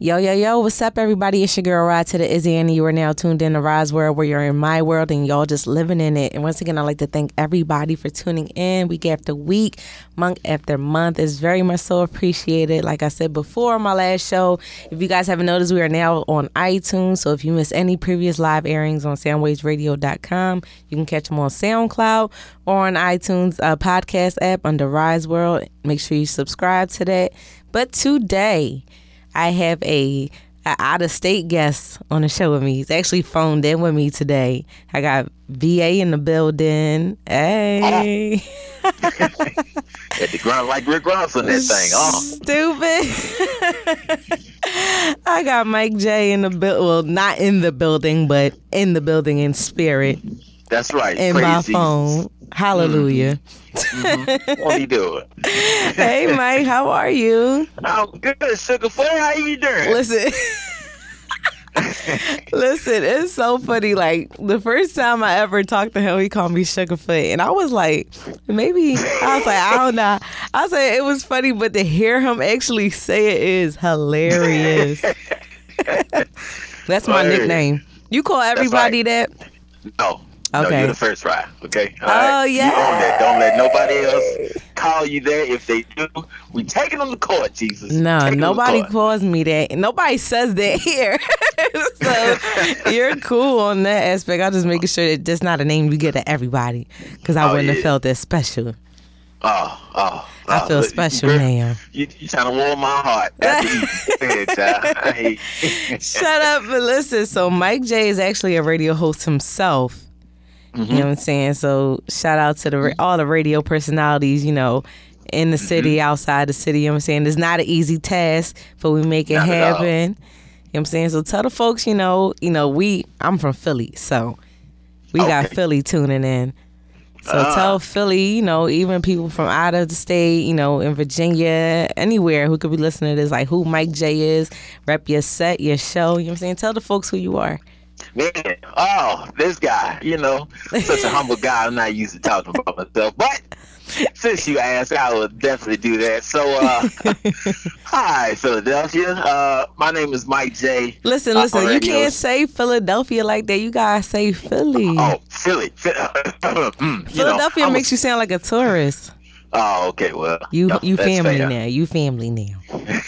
Yo, yo, yo, what's up, everybody? It's your girl, Rod to the Izzy, and you are now tuned in to Rod's World, where you're in my world and y'all just living in it. And once again, I'd like to thank everybody for tuning in week after week, month after month. It's very much so appreciated. Like I said before on my last show, if you guys haven't noticed, we are now on iTunes. So if you miss any previous live airings on soundwavesradio.com, you can catch them on SoundCloud or on iTunes uh, podcast app under Ry's World. Make sure you subscribe to that. But today, I have a, a out of state guest on the show with me. He's actually phoned in with me today. I got VA in the building. Hey. Ah. At the ground like Rick Ross on that thing. Oh. Stupid. I got Mike Jay in the build. Well, not in the building, but in the building in spirit. That's right. In Praise my phone. Hallelujah. Mhm. What are you doing? hey, Mike, how are you? I'm good, Sugar Foot. How you doing? Listen. Listen, it's so funny. Like the first time I ever talked to him, he called me Sugarfoot, and I was like, maybe I was like, I don't know. I said it was funny, but to hear him actually say it is hilarious. That's my nickname. You call everybody that? No. No, you're the first ride. Okay. All Oh, You own that. Don't let nobody else call you that. If they do, we taking them to court, Jesus. No, Take nobody calls me that. Nobody says that here. so you're cool on that aspect. I'm just making sure that that's not a name you get to everybody because I Oh, wouldn't have felt that special. Oh, oh. I oh, feel look, special now. You, you trying to warm my heart. After you said, child. I hate- Shut up and listen. So Mike Jay is actually a radio host himself. You Mm-hmm. know what I'm saying? So shout out to the all the radio personalities, you know, in the Mm-hmm. city, outside the city. You know what I'm saying? It's not an easy task, but we make it Not happen. You know what I'm saying? So tell the folks, you know, you know, we I'm from Philly, so we got Philly tuning in. So Ah. tell Philly, you know, even people from out of the state, you know, in Virginia, anywhere who could be listening to this, like who Mike Jay is, rep your set, your show. You know what I'm saying? Tell the folks who you are. Man, oh, this guy, you know, such a humble guy. I'm not used to talking about myself, but since you asked, I will definitely do that. So, uh, hi, Philadelphia. Uh, my name is Mike Jay. Listen, Uh, listen, you can't say Philadelphia like that. You gotta say Philly. Oh, Philly. Phil- mm, you know, Philadelphia a- makes you sound like a tourist. Oh, okay. Well, You yeah, you family fair. now. You family now.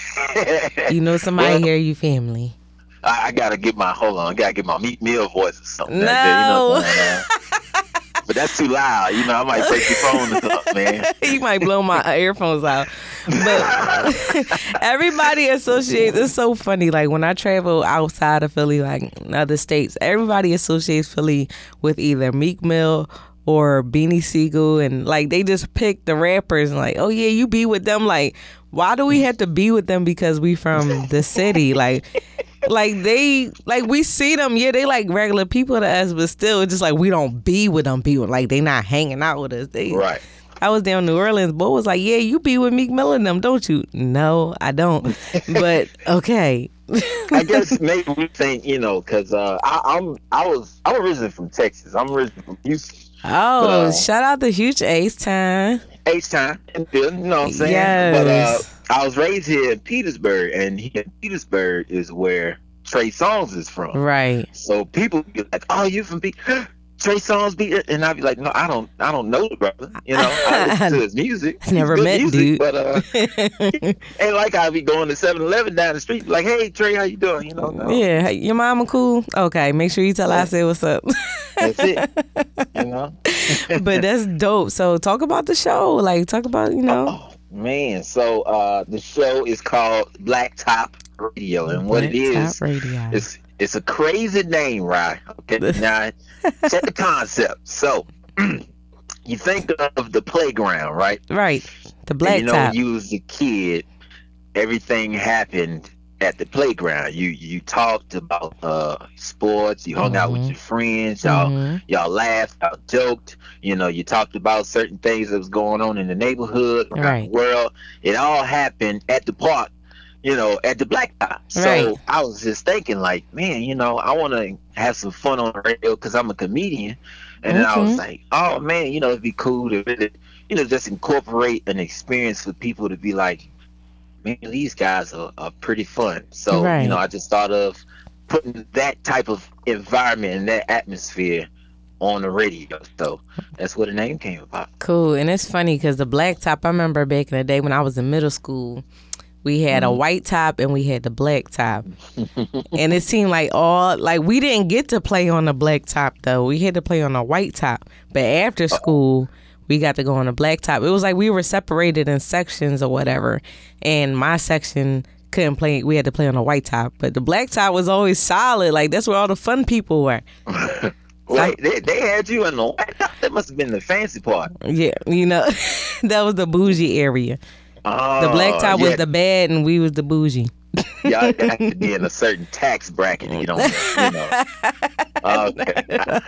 You know somebody Well, here, you family. I, I gotta get my hold on. I gotta get my Meek Mill voice or something. No. Like that, you know what I'm saying, but that's too loud. You know, I might break your phone up, man. you might blow my earphones out. But everybody associates it's so funny. Like when I travel outside of Philly, like other states, everybody associates Philly with either Meek Mill or Beanie Sigel and like they just pick the rappers and like, oh yeah, you be with them. Like, why do we have to be with them because we from the city? Like like they like we see them, yeah, they like regular people to us, but still it's just like we don't be with them people. Like they not hanging out with us. They Right. I was down in New Orleans. boy was like, "Yeah, you be with Meek Mill and them, don't you?" No, I don't. but okay. I guess maybe we think, you know, because uh, I, I'm I was I'm originally from Texas. I'm originally from Houston. Oh, Uh, shout out to Huge Ace Time. Ace time, you know what I'm saying? Yes. But uh, I was raised here in Petersburg, and here in Petersburg is where Trey Songz is from. Right. So people be like, "Oh, you from P- Trey Songz?" Be and I'd be like, "No, I don't. I don't know the brother. You know, I listen to his music. Never met music, dude. but uh, ain't like I'd be going to 7-Eleven down the street, like, "Hey, Trey, how you doing?" You know, no. yeah, hey, your mama cool. Okay, make sure you tell her I said what's up. That's it. You know. but that's dope. So talk about the show. Like talk about you know. Oh man, so uh, the show is called Black Top Radio, and what it is, Radio. it's it's a crazy name, right? Okay, now check the concept. So you think of the playground, right? right. The And black you know, you was a kid, everything happened at the playground. You you talked about uh sports, you hung out with Mhm. your friends, y'all Mhm. y'all laughed, y'all joked, you know, you talked about certain things that was going on in the neighborhood, around Right. the world. It all happened at the park, you know, at the black top. So Right. I was just thinking like, man, you know, I want to have some fun on the radio because I'm a comedian. And then I was like, oh man, you know, it'd be cool to really, you know, just incorporate an experience for people to be like, man, these guys are, are pretty fun. So Right. you know, I just thought of putting that type of environment and that atmosphere on the radio. So that's where the name came about. Cool. And it's funny because the black top, I remember back in the day when I was in middle school, we had a mm-hmm. white top and we had the black top. and it seemed like all, like we didn't get to play on the black top though. We had to play on the white top. But after school, we got to go on the black top. It was like we were separated in sections or whatever. And my section couldn't play, we had to play on the white top. But the black top was always solid. Like that's where all the fun people were. Wait, they, they had you in the White House. That must have been the fancy part. Yeah, you know, that was the bougie area. Oh, The black top was the bad and we was the bougie. Y'all have to be in a certain tax bracket. You don't, you know. Okay,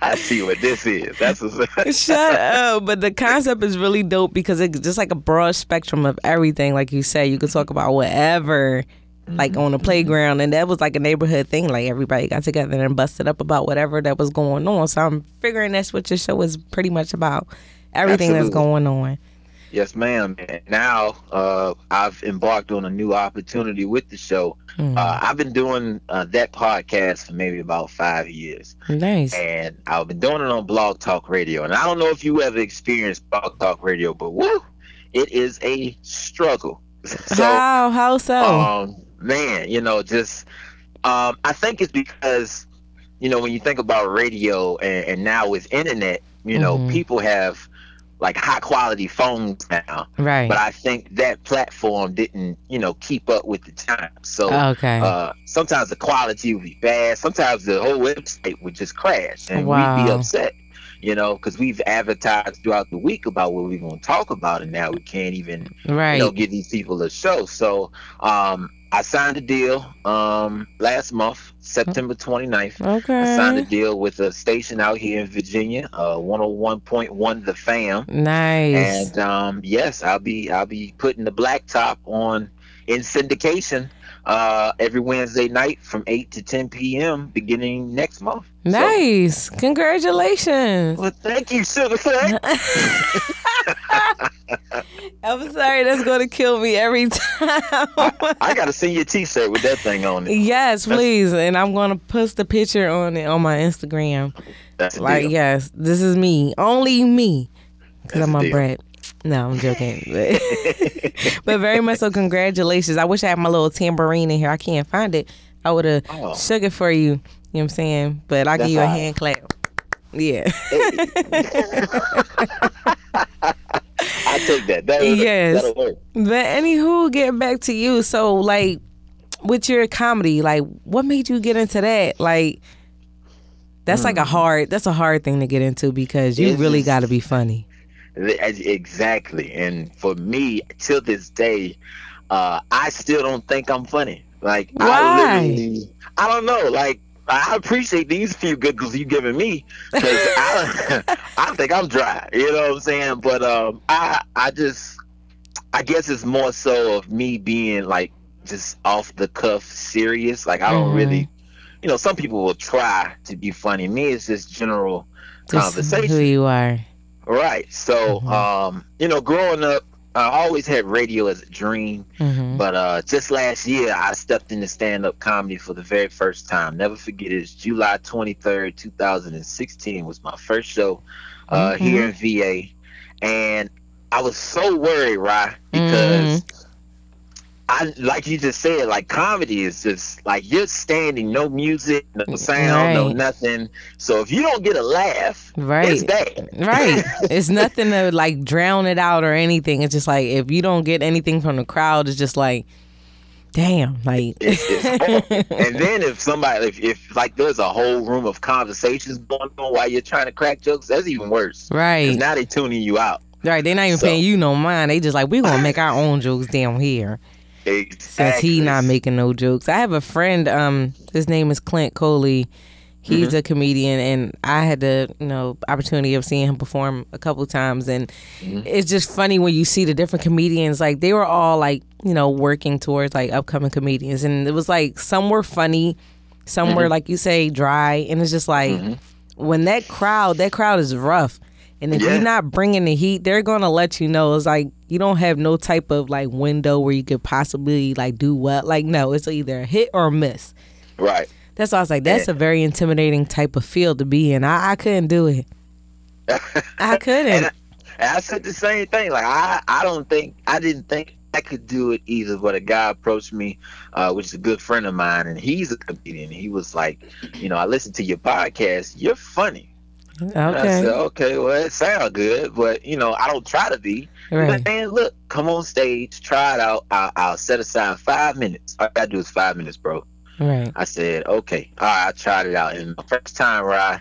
I see what this is. That's Shut up. But the concept is really dope because it's just like a broad spectrum of everything. Like you said, you can talk about whatever, like on the mm-hmm. playground. And that was like a neighborhood thing. Like everybody got together and busted up about whatever that was going on. So I'm figuring that's what your show is pretty much about. Everything that's going on. Yes, ma'am. And now uh, I've embarked on a new opportunity with the show. Mm. Uh, I've been doing uh, that podcast for maybe about five years, Nice. and I've been doing it on Blog Talk Radio. And I don't know if you ever experienced Blog Talk Radio, but woo, it is a struggle. So, how? How so? um, man, you know, just um, I think it's because you know when you think about radio and, and now with internet, you know, Mhm. people have like high quality phones now right. but I think that platform didn't, you know, keep up with the times. So okay. uh, sometimes the quality would be bad. Sometimes the whole website would just crash, and we'd be upset. You know, because we've advertised throughout the week about what we're going to talk about, and now we can't even, right. you know, give these people a show. So um, I signed a deal um, last month, September 29th. I signed a deal with a station out here in Virginia, uh, 101.1 The Fam. Nice. And um, yes, I'll be I'll be putting the blacktop on in syndication uh, every Wednesday night from eight to ten p.m. beginning next month. So- Nice. Congratulations. well, thank you, Fat. I'm sorry, that's going to kill me every time. I gotta see your t shirt with that thing on it. yes, please. And I'm going to post the picture on it on my Instagram. That's Like, deal. yes, this is me. Only me. Because I'm deal. brat. No, I'm joking. But, but very much so, congratulations. I wish I had my little tambourine in here. I can't find it. I would have Oh. shook it for you. You know what I'm saying? But I'll give you a right. hand clap. Yeah. I take that. that Yes. that'll work. But anywho, get back to you. So like with your comedy, like what made you get into that? Like that's like a hard that's a hard thing to get into because you It really is. gotta be funny. Exactly. And for me, till this day, uh, I still don't think I'm funny. Like Why? I literally, I don't know. Like I appreciate these few giggles you giving me because I, I think I'm dry. You know what I'm saying? But um, I, I just, I guess it's more so of me being like just off the cuff serious. Like I don't Mhm. really, you know, some people will try to be funny. Me, it's just general Just conversation. who you are. Right. So, Mhm. um, you know, growing up, I always had radio as a dream. hmm But uh, just last year, I stepped into stand up comedy for the very first time. Never forget it. It's July 23rd, 2016 was my first show uh, Mhm. here in VA. And I was so worried, right? Because I, like you just said, like comedy is just like you're standing, no music, no mm, sound, no nothing. So if you don't get a laugh, it's Right. bad. Right. it's nothing to like drown it out or anything. It's just like if you don't get anything from the crowd, it's just like damn. Like It's, it's and then if somebody, if, if like there's a whole room of conversations going on while you're trying to crack jokes, that's even worse. Right. now they're tuning you out. Right. They're not even So- paying you no mind. They just like, we're gonna make our own jokes down here. Since he not making no jokes. I have a friend. Um, his name is Clint Coley. He's mm-hmm. a comedian, and I had the you know opportunity of seeing him perform a couple times, and mm-hmm. it's just funny when you see the different comedians. Like they were all like you know working towards like upcoming comedians, and it was like some were funny, some were mm-hmm. like you say dry, and it's just like when that crowd, that crowd is rough. And if Yeah. you're not bringing the heat, they're gonna let you know. It's like you don't have no type of like window where you could possibly like do what. Like no, it's either a hit or a miss. Right. That's why I was like, that's a very intimidating type of field to be in. I, I couldn't do it. I couldn't. and, I, and I said the same thing. Like I, I don't think I didn't think I could do it either. But a guy approached me, uh, which is a good friend of mine, and he's a comedian. He was like, you know, I listened to your podcast. You're funny. Okay. said, okay, well, it sounds good, but you know, I don't try to be. Right. But man, look, come on stage, try it out. I'll, I'll set aside five minutes. All I gotta do is five minutes, bro. Right. I said, okay, all right, I tried it out. And the first time where I,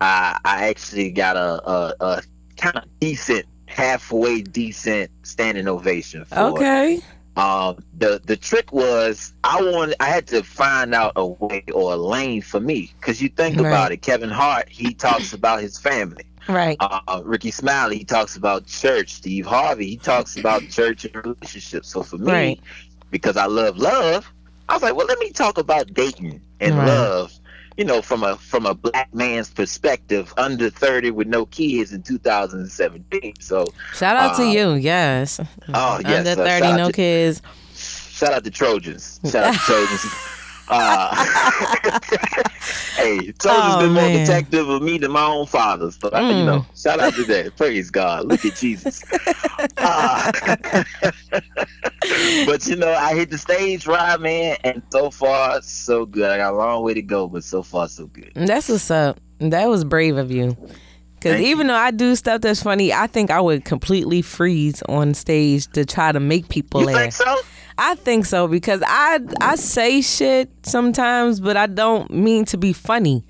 I, actually got a, a, a kind of decent, halfway decent standing ovation for. Okay. Um, the the trick was I wanted I had to find out a way or a lane for me because you think Right. about it. Kevin Hart he talks about his family. Right. Uh, Rickey Smiley he talks about church. Steve Harvey he talks about church and relationships. So for me, Right. because I love love, I was like, well, let me talk about dating and Right. love. You know, from a from a black man's perspective, under thirty with no kids in 2017. So, Shout out to Um, you. Yes. oh yes, Under uh, thirty, no to- kids. Shout out to Trojans. Shout out to Trojans. Uh, hey, Trojans Oh, been more man. protective of me than my own father. So, I- you Mm. know, shout out to that. Praise God. Look at Jesus. Uh, but, you know, I hit the stage right, man, and so far, so good. I got a long way to go, but so far, so good. That's what's up. That was brave of you. Because even though I do stuff that's funny, I think I would completely freeze on stage to try to make people You laugh. think so? I think so because I I say shit sometimes, but I don't mean to be funny.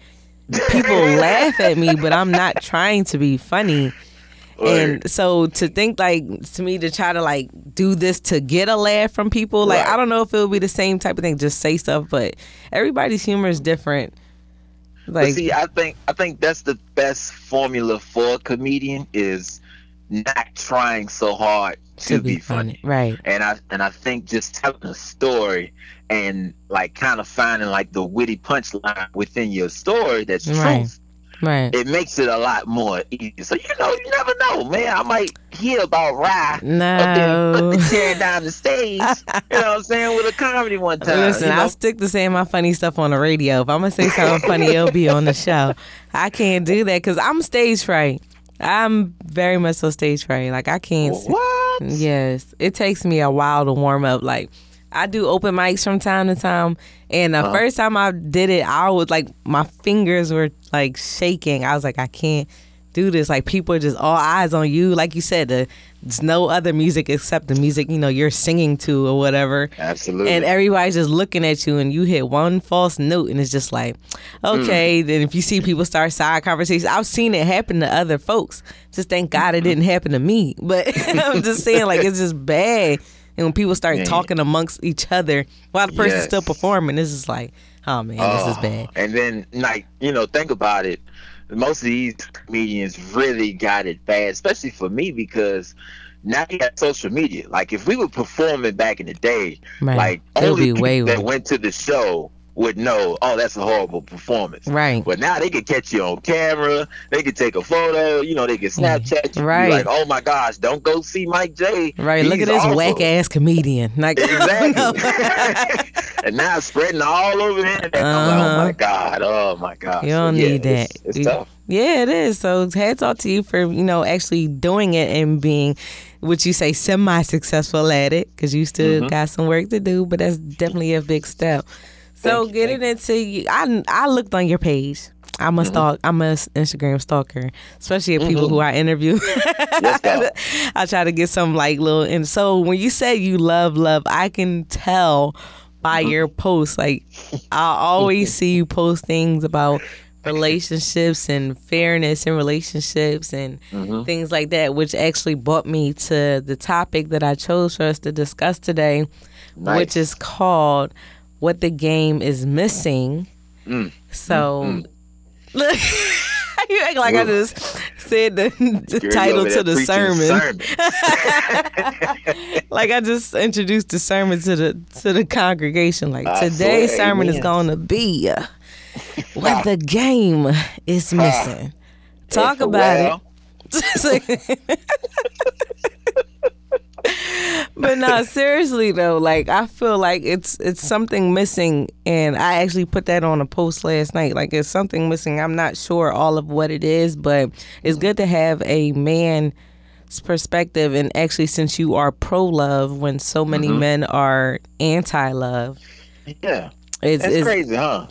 People laugh at me, but I'm not trying to be funny. And so to think like to me to try to like do this to get a laugh from people, like Right. I don't know if it would be the same type of thing, just say stuff, but everybody's humor is different. But see, I think I think that's the best formula for a comedian is not trying so hard to, be, funny. Right. And I and I think just telling a story and like kind of finding like the witty punchline within your story that's Right. truth. Right. It makes it a lot more easy. So you know, you never know, man. I might hear about Ry, then put No. the chair down the stage. you know what I'm saying with a comedy one time. Listen, you know? I'll stick to saying my funny stuff on the radio. If I'm gonna say something funny, it'll be on the show. I can't do that because I'm stage fright. I'm very much so stage fright. Like I can't. what? Yes, it takes me a while to warm up. Like I do open mics from time to time, and the Uh-huh. first time I did it, I was like, my fingers were like shaking. I was like, I can't do this. Like people are just all eyes on you. Like you said, the, there's no other music except the music you know you're singing to or whatever. Absolutely. And everybody's just looking at you, and you hit one false note, and it's just like, okay. Mm. Then if you see people start side conversations, I've seen it happen to other folks. Just thank God it didn't happen to me. But I'm just saying, like, it's just bad. And when people start Yeah. talking amongst each other while the person's Yes. still performing, it's just like, oh man, this is Oh, bad. And then, like, you know, think about it. Most of these comedians really got it bad, especially for me because now you got social media. Like, if we were performing back in the day, Right. like, It'll only be way that worse. went to the show would know, oh, that's a horrible performance. Right. But now they can catch you on camera. They can take a photo. You know, they can Snapchat you. Right. Like, oh my gosh, don't go see Mike Jay. Right. Look at this awful. whack ass comedian. Like, Exactly. and now it's spreading all over the internet. I'm like, oh Uh-huh. my god, oh my god. You don't yeah, need that. It's, it's You- tough. Yeah, it is. So hats off to you for you know actually doing it and being, what you say, semi successful at it because you still Mhm. got some work to do, but that's definitely a big step. So getting into you, I I looked on your page. I'm a Mm-hmm. stalk. I'm a Instagram stalker, especially of people who I interview. I try to get some like little. And so when you say you love love, I can tell by Mm-hmm. your posts. Like I always see you post things about relationships and fairness in relationships and Mm-hmm. things like that, which actually brought me to the topic that I chose for us to discuss today, Nice. which is called "What the Game Is Missing." Mm. So. Look, you act like I just said the, the title to the preaching sermon. like I just introduced the sermon to the to the congregation. Like I today's swear, sermon is going to be uh, what the game is missing. Talk Well, about it. but no, seriously though, like I feel like it's it's something missing, and I actually put that on a post last night. Like it's something missing. I'm not sure all of what it is, but it's good to have a man's perspective. And actually, since you are pro love, when so many Mhm. men are anti love, Yeah, it's that's it's, crazy, huh?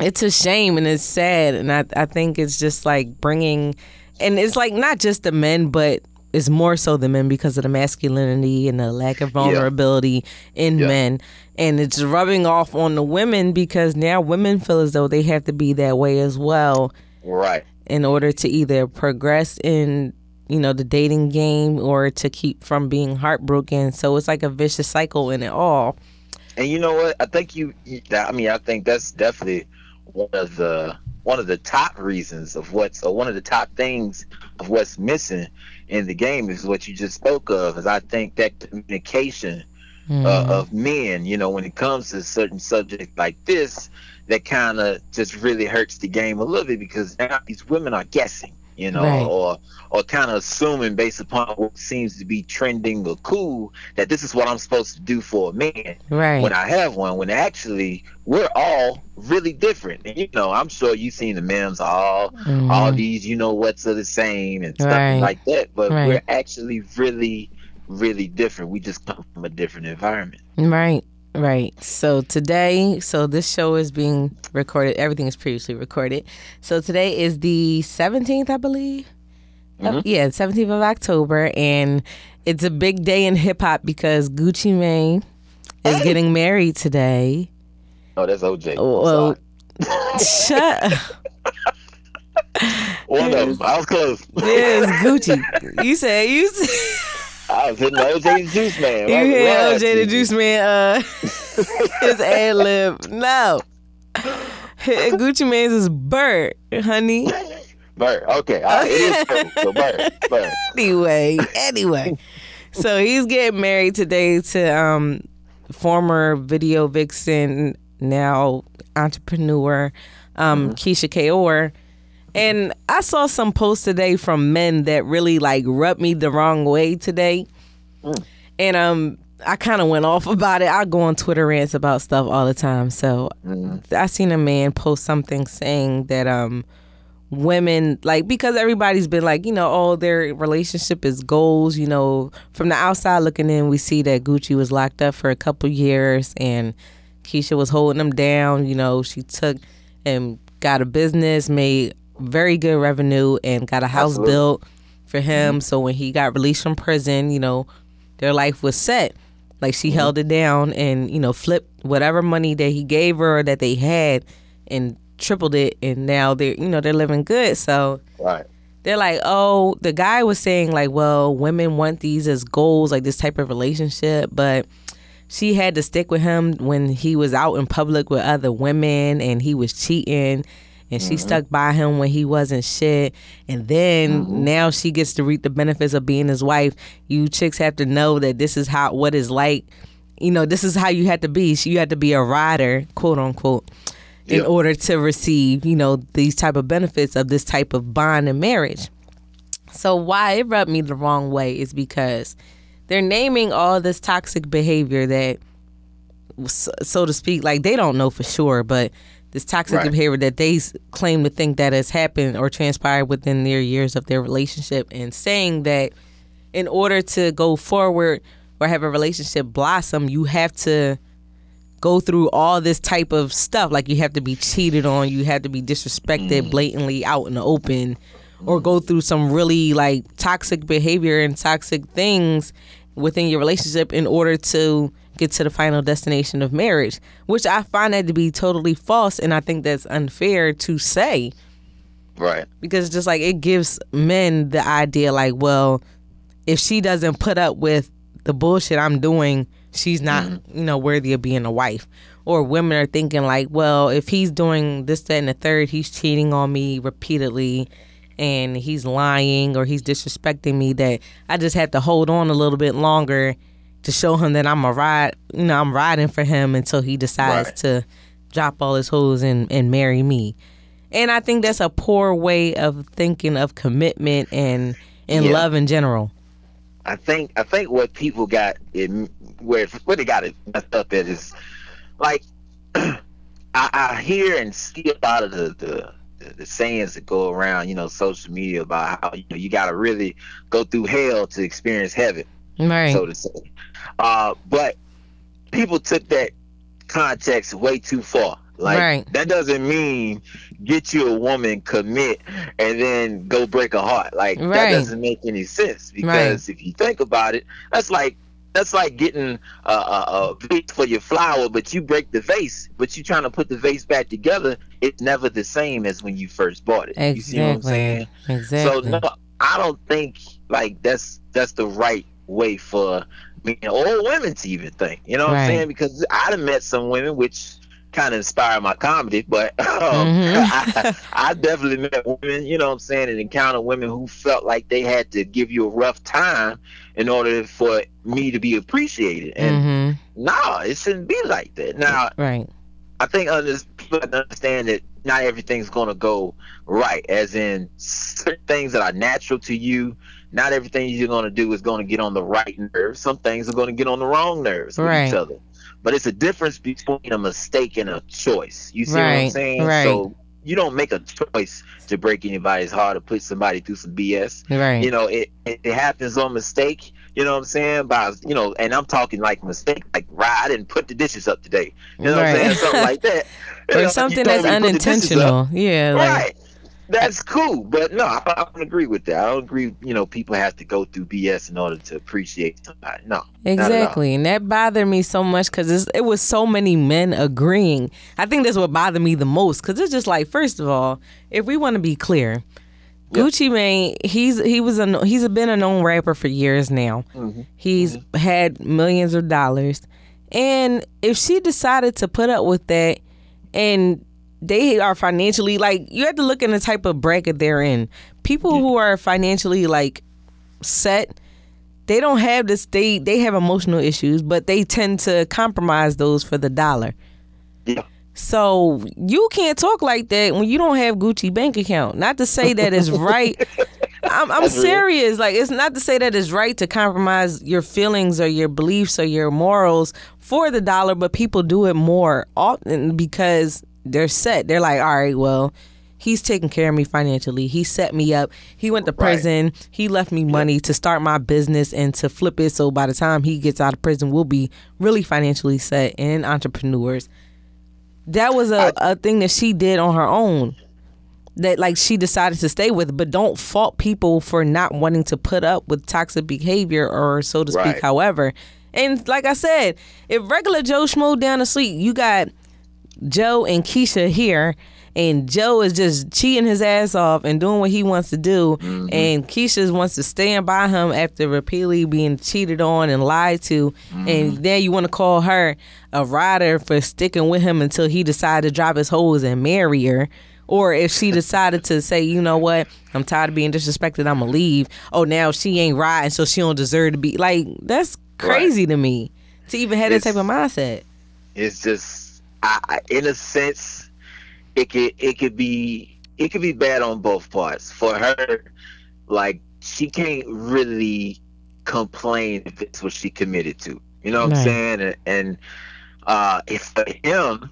it's a shame and it's sad and I, I think it's just like bringing and it's like not just the men but it's more so than men because of the masculinity and the lack of vulnerability in Yeah. men and it's rubbing off on the women because now women feel as though they have to be that way as well Right. in order to either progress in you know the dating game or to keep from being heartbroken so it's like a vicious cycle in it all And you know what? I think you. you- I mean, I think that's definitely one of the one of the top reasons of what's or one of the top things of what's missing in the game is what you just spoke of. Is I think that communication Mm. uh, of men, you know, when it comes to certain subjects like this, that kind of just really hurts the game a little bit because now these women are guessing, you know, Right. or or kind of assuming based upon what seems to be trending or cool that this is what I'm supposed to do for a man right when I have one. When actually we're all really different, and you know, I'm sure you've seen the memes, all Mhm. all these, you know, what's are the same and stuff Right. like that. But we're actually really, really different. We just come from a different environment. Right, right. So today, so this show is being recorded. Everything is previously recorded. So today is the 17th, I believe. Uh, Mhm. yeah, 17th of October. And it's a big day in hip hop because Gucci Mane is getting married today. Oh, that's OJ. Well. Shut up. One of them. I was close. Yes, Gucci. You said, you said. I was hitting OJ the Juice Man. You Right- hear right. OJ the Juice Man uh his ad lib. No. Gucci Mane's is Bird, honey. Bird. Okay. Right. It is. So Bird. Bird. Anyway, anyway. So he's getting married today to um former video vixen, now entrepreneur, um, Keyshia Ka'oir. And I saw some posts today from men that really like rubbed me the wrong way today. And um I kind of went off about it. I go on Twitter rants about stuff all the time. So I seen a man post something saying that um women like because everybody's been like you know oh their relationship is goals you know from the outside looking in we see that Gucci was locked up for a couple years and Keyshia was holding him down you know she took and got a business made very good revenue and got a house Absolutely. built for mm-hmm. him. So when he got released from prison you know their life was set. Like she mm-hmm. held it down and you know flipped whatever money that he gave her that they had and tripled it. And now they're you know they're living good. So Right. they're like oh the guy was saying like well women want these as goals like this type of relationship. But she had to stick with him when he was out in public with other women and he was cheating and she mm-hmm. stuck by him when he wasn't shit. And then mm-hmm. now she gets to reap the benefits of being his wife. You chicks have to know that this is how what is like. You know this is how you had to be. You had to be a rider quote unquote in Yeah. order to receive you know these type of benefits of this type of bond and marriage. So why it rubbed me the wrong way is because they're naming all this toxic behavior that so to speak like they don't know for sure but this toxic Right. behavior that they claim to think that has happened or transpired within their years of their relationship and saying that in order to go forward or have a relationship blossom you have to go through all this type of stuff like you have to be cheated on you have to be disrespected mm. blatantly out in the open or go through some really like toxic behavior and toxic things within your relationship in order to get to the final destination of marriage which i find that to be totally false and i think that's unfair to say. Right. because just like it gives men the idea like well if she doesn't put up with the bullshit i'm doing she's not mm-hmm. you know worthy of being a wife. Or women are thinking like well if he's doing this that and the third he's cheating on me repeatedly and he's lying or he's disrespecting me that i just have to hold on a little bit longer to show him that i'm a ride you know i'm riding for him until he decides Right. to drop all his hoes and, and marry me and I think that's a poor way of thinking of commitment and and Yeah. love in general. I think I think what people got it where where they got it messed up at is like I, I hear and see a lot of the, the the, the sayings that go around, you know, social media about how you know you got to really go through hell to experience heaven, Right. so to say. Uh, but people took that context way too far. Like Right. that doesn't mean get you a woman, commit, and then go break a heart. Like that doesn't make any sense because if you think about it, that's like that's like getting a, a, a vase for your flower, but you break the vase, but you're trying to put the vase back together. It's never the same as when you first bought it. You see what I'm saying? Exactly. Exactly. So no, I don't think like that's that's the right way for men or women to even think. You know what Right. I'm saying? Because I've met some women which kind of inspire my comedy, but um, Mhm. I, I definitely met women, you know what I'm saying, and encountered women who felt like they had to give you a rough time in order for me to be appreciated. And hmm nah, it shouldn't be like that. Now, Right. I think under, people have to understand that not everything's going to go right, as in certain things that are natural to you. Not everything you're going to do is going to get on the right nerves. Some things are going to get on the wrong nerves with Right. each other. But it's a difference between a mistake and a choice. You see what I'm saying? right. So you don't make a choice to break anybody's heart or put somebody through some BS Right. you know it, it it happens on mistake you know what i'm saying by you know and i'm talking like mistake like right i didn't put the dishes up today you know what i'm Right. saying something like that You know, or something that's me to put the dishes up. unintentional. Yeah. Like, right that's cool but no I, I don't agree with that i don't agree you know people have to go through bs in order to appreciate somebody no not at all. Exactly, and that bothered me so much because it was so many men agreeing. I think that's what bothered me the most because it's just like, first of all, if we want to be clear, Gucci Mane, he's he was a he's been a known rapper for years now. Mhm. He's had millions of dollars, and if she decided to put up with that, and they are financially like, you have to look in the type of bracket they're in. People who are financially like set they don't have this they they have emotional issues but they tend to compromise those for the dollar Yeah. so you can't talk like that when you don't have gucci bank account not to say that it's right i'm, I'm That's real. serious like it's not to say that it's right to compromise your feelings or your beliefs or your morals for the dollar but people do it more often because they're set they're like all right well He's taking care of me financially. He set me up. He went to Right. prison. He left me money to start my business and to flip it. So by the time he gets out of prison, we'll be really financially set and entrepreneurs. That was a, a thing that she did on her own. That like she decided to stay with, but don't fault people for not wanting to put up with toxic behavior or so to speak. Right. However, and like I said, if regular Joe Schmo down the street, you got Joe and Keisha here, and Joe is just cheating his ass off and doing what he wants to do, mm-hmm. and Keisha wants to stand by him after repeatedly being cheated on and lied to, and mm-hmm. then you want to call her a rider for sticking with him until he decided to drop his hose and marry her. Or if she decided to say, you know what, I'm tired of being disrespected, I'm gonna leave. Oh, now she ain't riding, so she don't deserve to be like. That's crazy to me to even have that type of mindset. it's just I, I, in a sense it could it could be it could be bad on both parts for her like she can't really complain if it's what she committed to you know what Right. i'm saying and, and uh if for him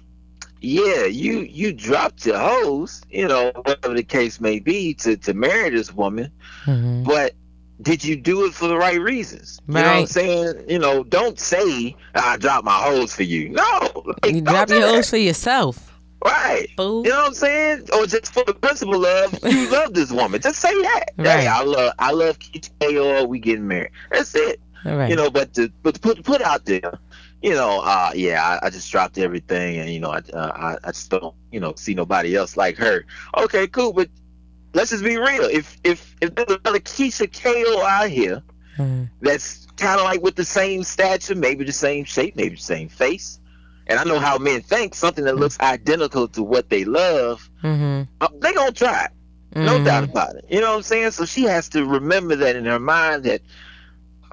yeah you you dropped your hose you know whatever the case may be to to marry this woman Mhm. but did you do it for the right reasons? You know what I'm saying? You know, don't say I dropped my hose for you. No, like, You drop your hose for yourself, right. You know what I'm saying? Or just for the principle of you love this woman. Just say that. Right. Hey, I love I love Or we getting married. That's it. Right. You know, but to but to put put out there, you know, uh, yeah, I, I just dropped everything, and you know, I, uh, I I just don't you know see nobody else like her. Okay, cool, but let's just be real. If if if there's another Keisha Ko out here Mhm. that's kind of like with the same stature, maybe the same shape, maybe the same face. And I know how men think something that looks identical to what they love, Mhm. uh, they gonna try it. No Mhm. doubt about it. You know what I'm saying? So she has to remember that in her mind that,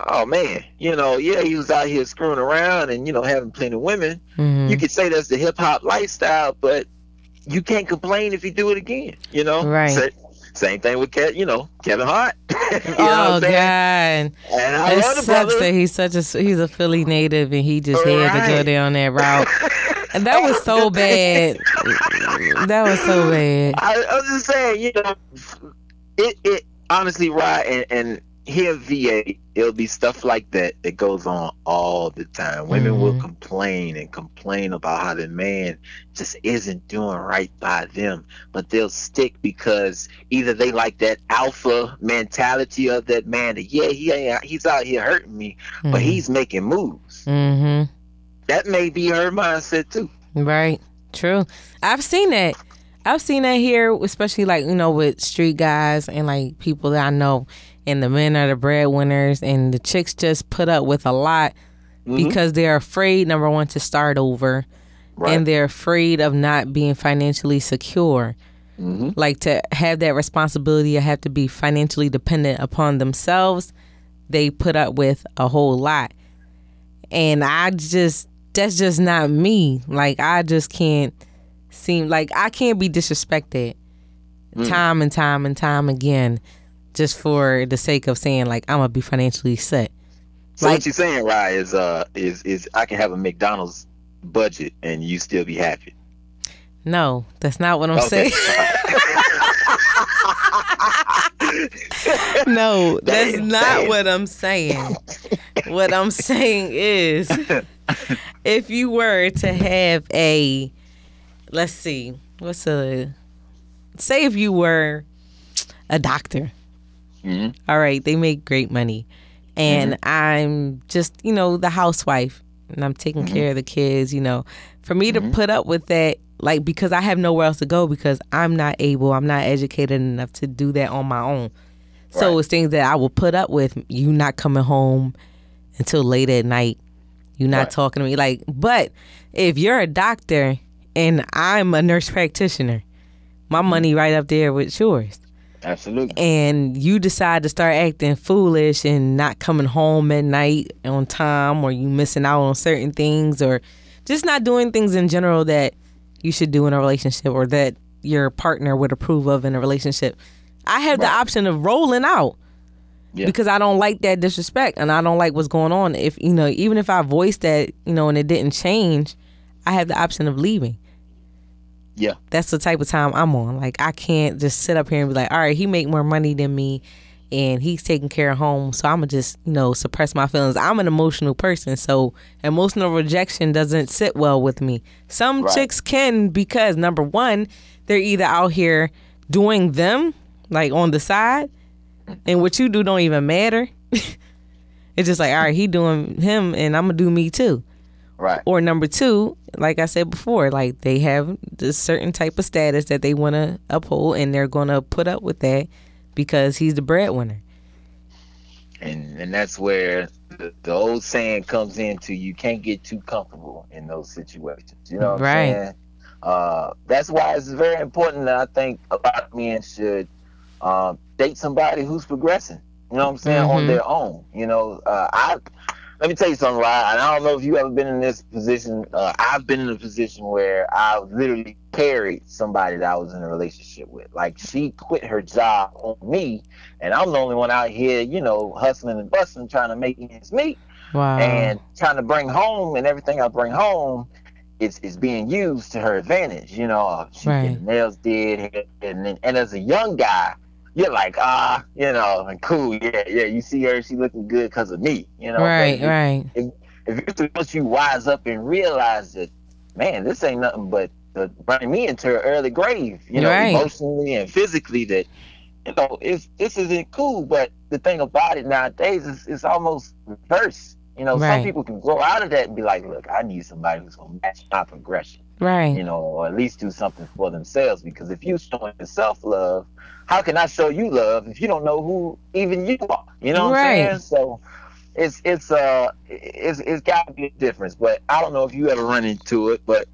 oh man, you know, yeah, he was out here screwing around and you know having plenty of women. Mhm. You could say that's the hip hop lifestyle, but you can't complain if you do it again. You know, Right. So Same thing with Ke- you know Kevin Hart. you know oh? God. And I It sucks brother. that he's such a he's a Philly native and he just had to go down that route. And that was so bad. That was so bad. I, I was just saying, you know, it it honestly, right, and, and here at VA, it'll be stuff like that that goes on all the time. Women will Mhm. complain and complain about how the man just isn't doing right by them, but they'll stick because either they like that alpha mentality of that man that yeah, he ain't, he's out here hurting me, but he's making moves. hmm That may be her mindset too. Right. True. I've seen that. I've seen that here, especially like, you know, with street guys and like people that I know. And the men are the breadwinners and the chicks just put up with a lot Mhm. because they're afraid, number one, to start over. Right. And they're afraid of not being financially secure. hmm Like to have that responsibility or have to be financially dependent upon themselves, they put up with a whole lot. And I just, that's just not me. Like, I just can't seem like I can't be disrespected Mm. time and time and time again just for the sake of saying, like, I'm to be financially set. So Like- what you're saying, right, is uh is is I can have a McDonald's budget and you still be happy. No, that's not what I'm Okay. saying. no, that's Damn, not what I'm saying. what I'm saying is if you were to have a let's see, what's a say if you were a doctor. Mhm. All right, they make great money. And mm-hmm. I'm just, you know, the housewife and I'm taking mm-hmm. care of the kids, you know. For me to mm-hmm. put up with that like because I have nowhere else to go because I'm not able, I'm not educated enough to do that on my own. So Right. it's things that I will put up with you not coming home until late at night. You not Right. talking to me like but if you're a doctor and I'm a nurse practitioner, my money mm-hmm. right up there with yours. Absolutely. and you decide to start acting foolish and not coming home at night on time or you missing out on certain things or just not doing things in general that you should do in a relationship or that your partner would approve of in a relationship. I have the option of rolling out Yeah. because i don't like that disrespect and i don't like what's going on. If you know even if i voiced that you know and it didn't change i have the option of leaving Yeah. that's the type of time I'm on. Like I can't just sit up here and be like, all right, he make more money than me and he's taking care of home. So I'ma just, you know, suppress my feelings. I'm an emotional person, so emotional rejection doesn't sit well with me. Some Right. chicks can because number one, they're either out here doing them, like on the side, and what you do don't even matter. it's just like, all right, he doing him and I'm gonna do me too. Right. Or number two, like I said before, like they have this certain type of status that they want to uphold, and they're going to put up with that because he's the breadwinner. And and that's where the, the old saying comes into you can't get too comfortable in those situations. You know what Right. I'm saying? Uh, that's why it's very important that I think a lot of men should um, date somebody who's progressing. You know what I'm saying? On Mhm. their own. You know, uh, I let me tell you something, right? And I don't know if you ever been in this position. Uh, I've been in a position where I literally carried somebody that I was in a relationship with. Like she quit her job on me, and I'm the only one out here, you know, hustling and busting, trying to make ends meet, Wow. and trying to bring home, and everything I bring home is is being used to her advantage. You know, she Right. getting nails did, and and as a young guy. You're like ah, you know, and cool, yeah, yeah. You see her, she looking good because of me, you know. but right, if- right. if you once you wise up and realize that, man, this ain't nothing but bring me into an early grave, you know, Right. emotionally and physically. That you know, it's this isn't cool. But the thing about it nowadays is it's almost reverse. You know, Right. some people can grow out of that and be like, look, I need somebody who's gonna match my progression, Right. you know, or at least do something for themselves. Because if you showing self love, how can I show you love if you don't know who even you are? You know what Right. I'm saying? So it's it's uh it's it's got to be a difference. But I don't know if you ever run into it, but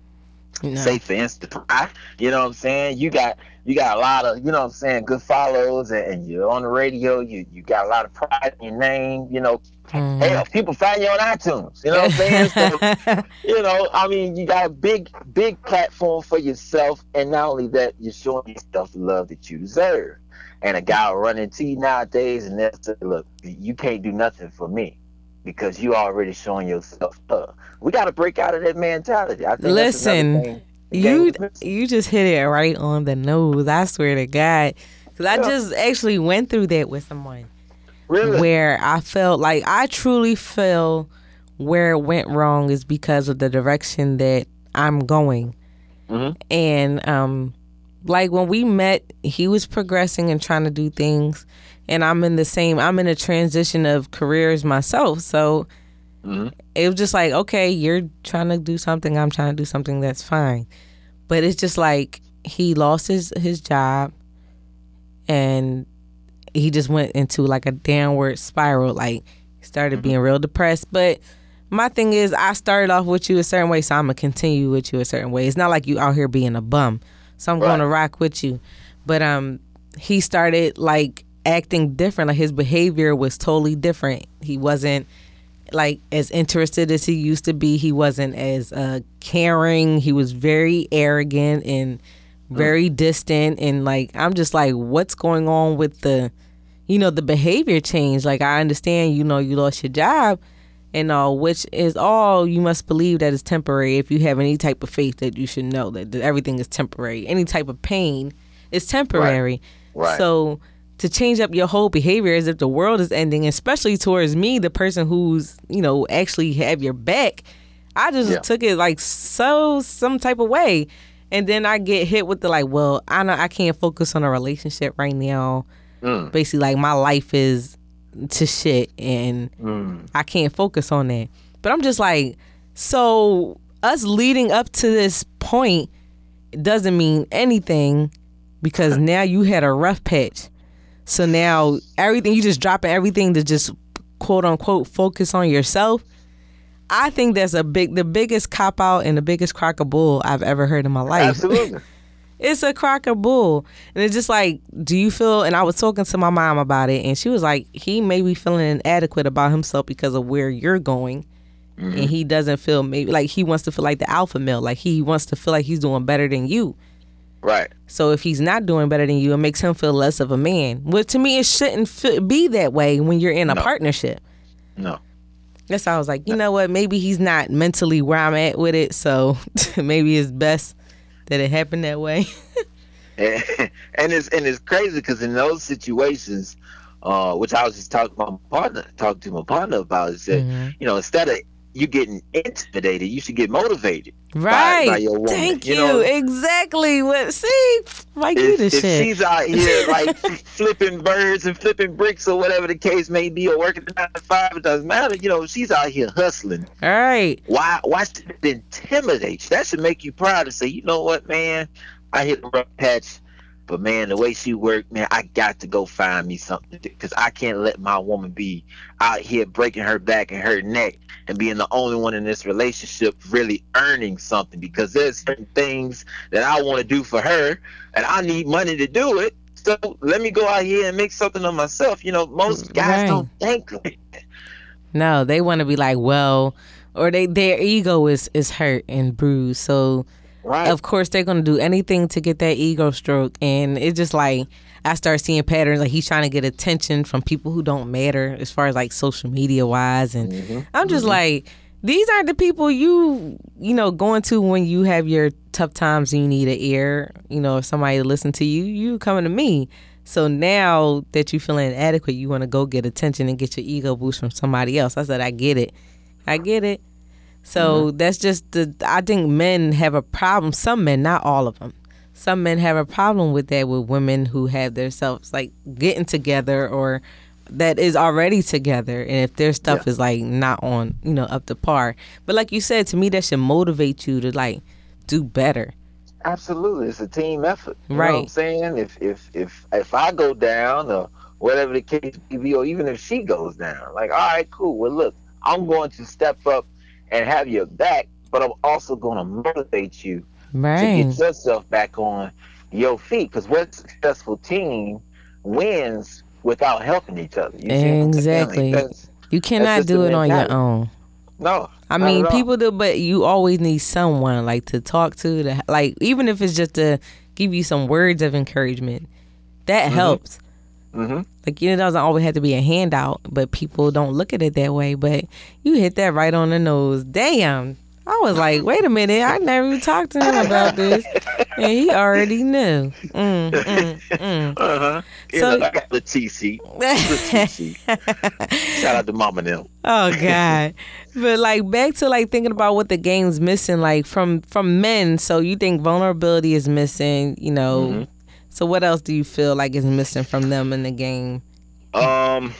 no. say for instance, I, you know what I'm saying? You got you got a lot of, you know what I'm saying, good follows and, and you're on the radio, you you got a lot of pride in your name, you know. Mm. Hell, people find you on iTunes. You know what I'm saying? So, you know, I mean, you got a big, big platform for yourself, and not only that, you're showing yourself the love that you deserve. And a guy running run into you nowadays, and they'll say, "Look, you can't do nothing for me." Because you already showing yourself love. We got to break out of that mentality. I think Listen, you you just hit it right on the nose. I swear to God, because I just actually went through that with someone. Really? Where I felt like I truly feel where it went wrong is because of the direction that I'm going. Mm-hmm. And um, like when we met, he was progressing and trying to do things, and I'm in the same. I'm in a transition of careers myself, so mm-hmm. it was just like, okay, you're trying to do something, I'm trying to do something. That's fine, but it's just like he lost his his job, and he just went into like a downward spiral. Like started mm-hmm. being real depressed, but my thing is I started off with you a certain way, so I'm gonna continue with you a certain way. It's not like you out here being a bum. So I'm right. gonna rock with you. But um he started like acting different. Like his behavior was totally different. He wasn't like as interested as he used to be. He wasn't as uh, caring. He was very arrogant and very mm. distant. And like I'm just like, what's going on with the, you know, the behavior change? Like I understand, you know, you lost your job and all, which is all you must believe that is temporary. If you have any type of faith, that you should know that, that everything is temporary. Any type of pain is temporary. Right. right. So to change up your whole behavior as if the world is ending, especially towards me, the person who's, you know, actually have your back. I just yeah. took it like so some type of way. And then I get hit with the like, well, I know I can't focus on a relationship right now. Mm. Basically, like my life is to shit and mm. I can't focus on that. But I'm just like, so us leading up to this point doesn't mean anything because now you had a rough patch. So now everything you just dropping everything to just quote unquote focus on yourself. I think that's a big the biggest cop out and the biggest crock of bull I've ever heard in my life. Absolutely. it's a crock of bull. And it's just like, do you feel and I was talking to my mom about it and she was like, he may be feeling inadequate about himself because of where you're going. Mm-hmm. And he doesn't feel maybe like he wants to feel like the alpha male. Like he wants to feel like he's doing better than you. Right. So if he's not doing better than you, it makes him feel less of a man. Well, to me, it shouldn't be that way when you're in a no. partnership. No. That's how I was like, you know what? Maybe he's not mentally where I'm at with it, so maybe it's best that it happened that way. and, and it's and it's crazy because in those situations, uh, which I was just talking to my partner, talking to my partner about, is that mm-hmm. you know instead of you getting intimidated, you should get motivated right. by, by your woman. Thank you. you know? Exactly. What see, like you the if shit. she's out here like flipping birds and flipping bricks or whatever the case may be, or working nine to five, it doesn't matter. You know, she's out here hustling. All right. Why? Why should it intimidate you? That should make you proud to say, you know what, man, I hit a rough patch. But man, the way she worked, man, I got to go find me something because I can't let my woman be out here breaking her back and her neck and being the only one in this relationship really earning something because there's certain things that I want to do for her and I need money to do it. So let me go out here and make something of myself. You know, most mm, guys right. don't think. No, they want to be like, well, or they their ego is is hurt and bruised. So Right. Of course, they're gonna do anything to get that ego stroke, and it's just like I start seeing patterns. Like he's trying to get attention from people who don't matter, as far as like social media wise, and mm-hmm. I'm just mm-hmm. like, these aren't the people you you know going to when you have your tough times and you need an ear. You know, somebody to listen to you, you coming to me. So now that you feeling inadequate, you want to go get attention and get your ego boost from somebody else. I said, I get it, I get it. So mm-hmm. that's just the. I think men have a problem. Some men, not all of them. Some men have a problem with that with women who have themselves like getting together or that is already together and if their stuff yeah. is like not on you know up to par but like you said to me that should motivate you to like do better absolutely it's a team effort you right know what i'm saying if if if if i go down or whatever the case may be or even if she goes down like all right cool well look i'm going to step up and have your back, but I'm also going to motivate you right. to get yourself back on your feet. Because what successful team wins without helping each other? You see what I'm saying? Exactly. You cannot do it on your own. no, I mean, people do, but you always need someone like to talk to, to like even if it's just to give you some words of encouragement, that mm-hmm. helps. Hmm Like it doesn't always have to be a handout, but people don't look at it that way. But you hit that right on the nose. Damn. I was like, wait a minute, I never even talked to him about this, and he already knew. Mm, mm, mm. Uh huh. So- know, I got the TC. The TC. Shout out to Mama now. Oh God. But like back to like thinking about what the game's missing, like from from men. So you think vulnerability is missing, you know. Mm-hmm. So what else do you feel like is missing from them in the game? Um,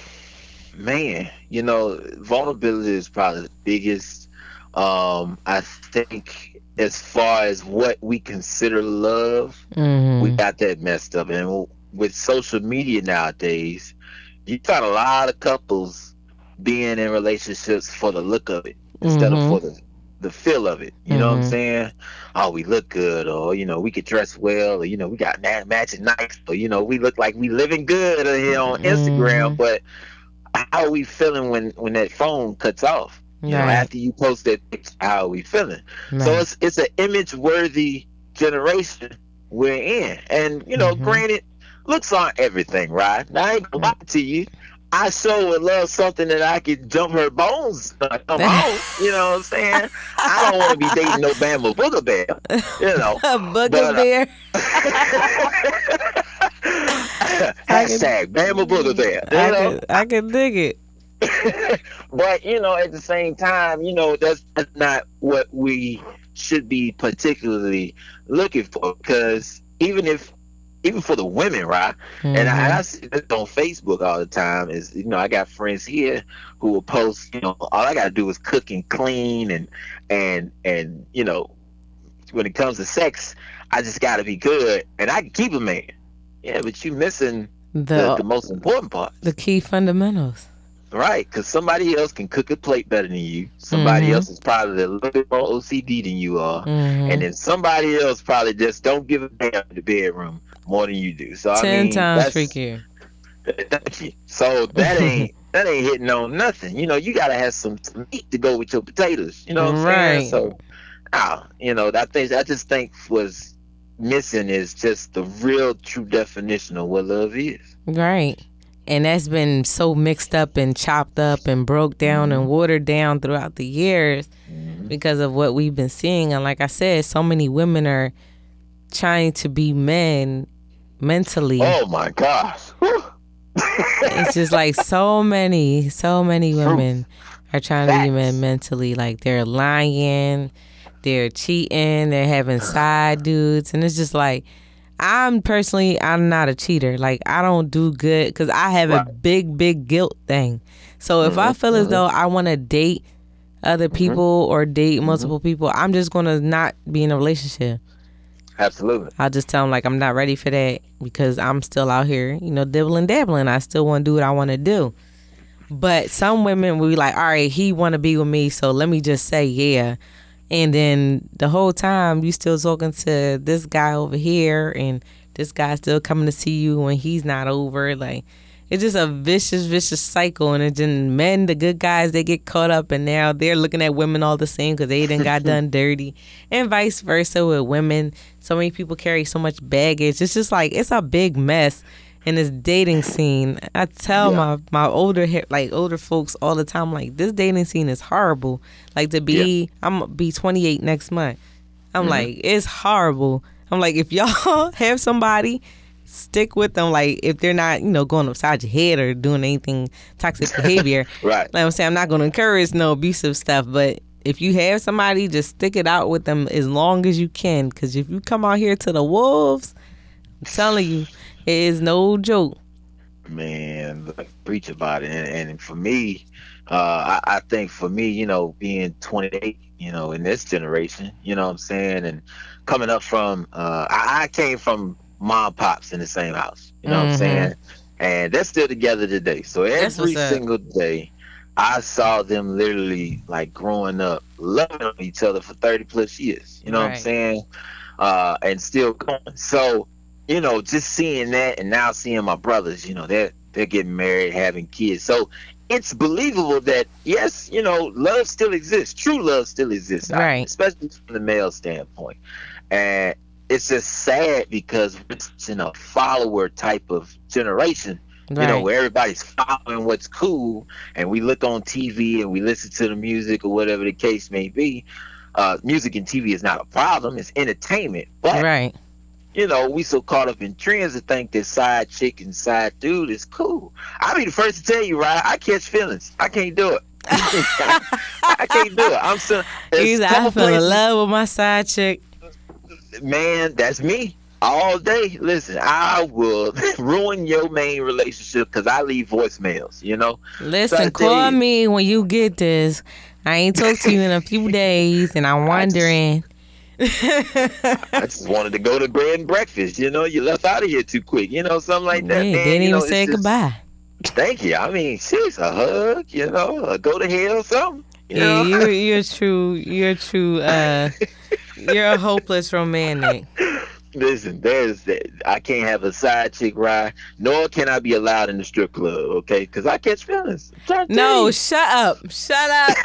man, you know, vulnerability is probably the biggest. Um, I think as far as what we consider love, Mm-hmm. we got that messed up. And with social media nowadays, you got a lot of couples being in relationships for the look of it instead Mhm. of for the the feel of it. You know what I'm Mhm. saying? Oh, we look good, or you know, we could dress well, or you know, we got matching nights, or you know, we look like we living good here on Instagram. Mhm. But how are we feeling when when that phone cuts off? You know, after you post that, how are we feeling? So it's it's an image worthy generation we're in. And you know, Mhm. granted, looks aren't everything, right? Now I ain't gonna lie to you. I so would love something that I could jump her bones come home. You know what I'm saying? I don't want to be dating no Bama Booger Bear. You know. A booger But, uh, bear. Hashtag Bama Booger Bear. I know? could, I could dig it. but you know, at the same time, you know, that's, that's not what we should be particularly looking for. Because even if, even for the women, right? And I, and Mm-hmm. I see this on Facebook all the time. Is you know, I got friends here who will post. You know, all I gotta do is cook and clean, and and and you know, when it comes to sex, I just gotta be good, and I can keep a man. Yeah, but you missing the, the the most important part. the key fundamentals. Right, because somebody else can cook a plate better than you. Somebody Mhm. else is probably a little bit more OCD than you are, Mhm. and then somebody else probably just don't give a damn in the bedroom more than you do. So I Ten mean, times that's, freakier. So that ain't that ain't hitting on nothing. You know, you gotta have some, meat to go with your potatoes. You know what I'm Right. saying? So, ah, you know, that thing I just think was missing is just the real true definition of what love is. Right. And that's been so mixed up and chopped up and broke down and watered down throughout the years because of what we've been seeing. And like I said, so many women are trying to be men mentally. Oh my gosh. It's just like so many, so many women are trying to be men mentally. Like they're lying, they're cheating, they're having side dudes. And it's just like, I'm personally, I'm not a cheater. Like I don't do good because I have a big, big guilt thing. So if I Mhm, feel as though I want to date other people or date multiple people, I'm just gonna not be in a relationship. Absolutely. I'll just tell them like I'm not ready for that because I'm still out here, you know, dibbling dabbling. I still want to do what I want to do. But some women will be like, all right, he want to be with me, so let me just say yeah. And then the whole time you still talking to this guy over here, and this guy still coming to see you when he's not over. Like it's just a vicious, vicious cycle. And it's then men, the good guys, they get caught up, and now they're looking at women all the same because they didn't got done dirty, and vice versa with women. So many people carry so much baggage. It's just like it's a big mess in this dating scene. I tell Yeah. my my older like older folks all the time like this dating scene is horrible. Like to be I'm gonna be 28 next month. I'm Mm-hmm. like it's horrible. I'm like if y'all have somebody stick with them like if they're not you know going upside your head or doing anything toxic behavior Right. like I'm saying, I'm not going to encourage no abusive stuff, but if you have somebody, just stick it out with them as long as you can. Because if you come out here to the wolves, I'm telling you, it is no joke. Man, like, preach about it. And, and for me, uh, I, I think for me, you know, being 28, you know, in this generation, you know what I'm saying? And coming up from, uh, I, I came from mom pops in the same house, you know what Mhm. I'm saying? And they're still together today. So every what's up. single day, I saw them literally like growing up, loving each other for 30 plus years. You know what I'm saying? uh, and still going. So, you know, just seeing that and now seeing my brothers, you know, they're they're getting married, having kids. So it's believable that yes, you know, love still exists. True love still exists, right? Especially from the male standpoint, and it's just sad because it's in a follower type of generation. Right. You know, where everybody's following what's cool, and we look on TV and we listen to the music or whatever the case may be. Uh, music and TV is not a problem; it's entertainment. But right you know, we so caught up in trends to think that side chick and side dude is cool. I'll be the first to tell you, right? I catch feelings. I can't do it. I can't do it. I'm so. He's I fell in love with my side chick. Man, that's me all day. Listen, I will ruin your main relationship because I leave voicemails. You know. Listen, so call me when you get this. I ain't talked to you in a few days, and I'm wondering. I just wanted to go to bed and breakfast. You know, you left out of here too quick. You know, something like that. Man, didn't even know, say just, goodbye. Thank you. I mean, she's a hug. You know, go to hell, something. You yeah, you, you're true. You're true. Uh, you're a hopeless romantic. Listen, there's I can't have a side chick ride, nor can I be allowed in the strip club, okay? Because I catch feelings. No, shut up, shut up.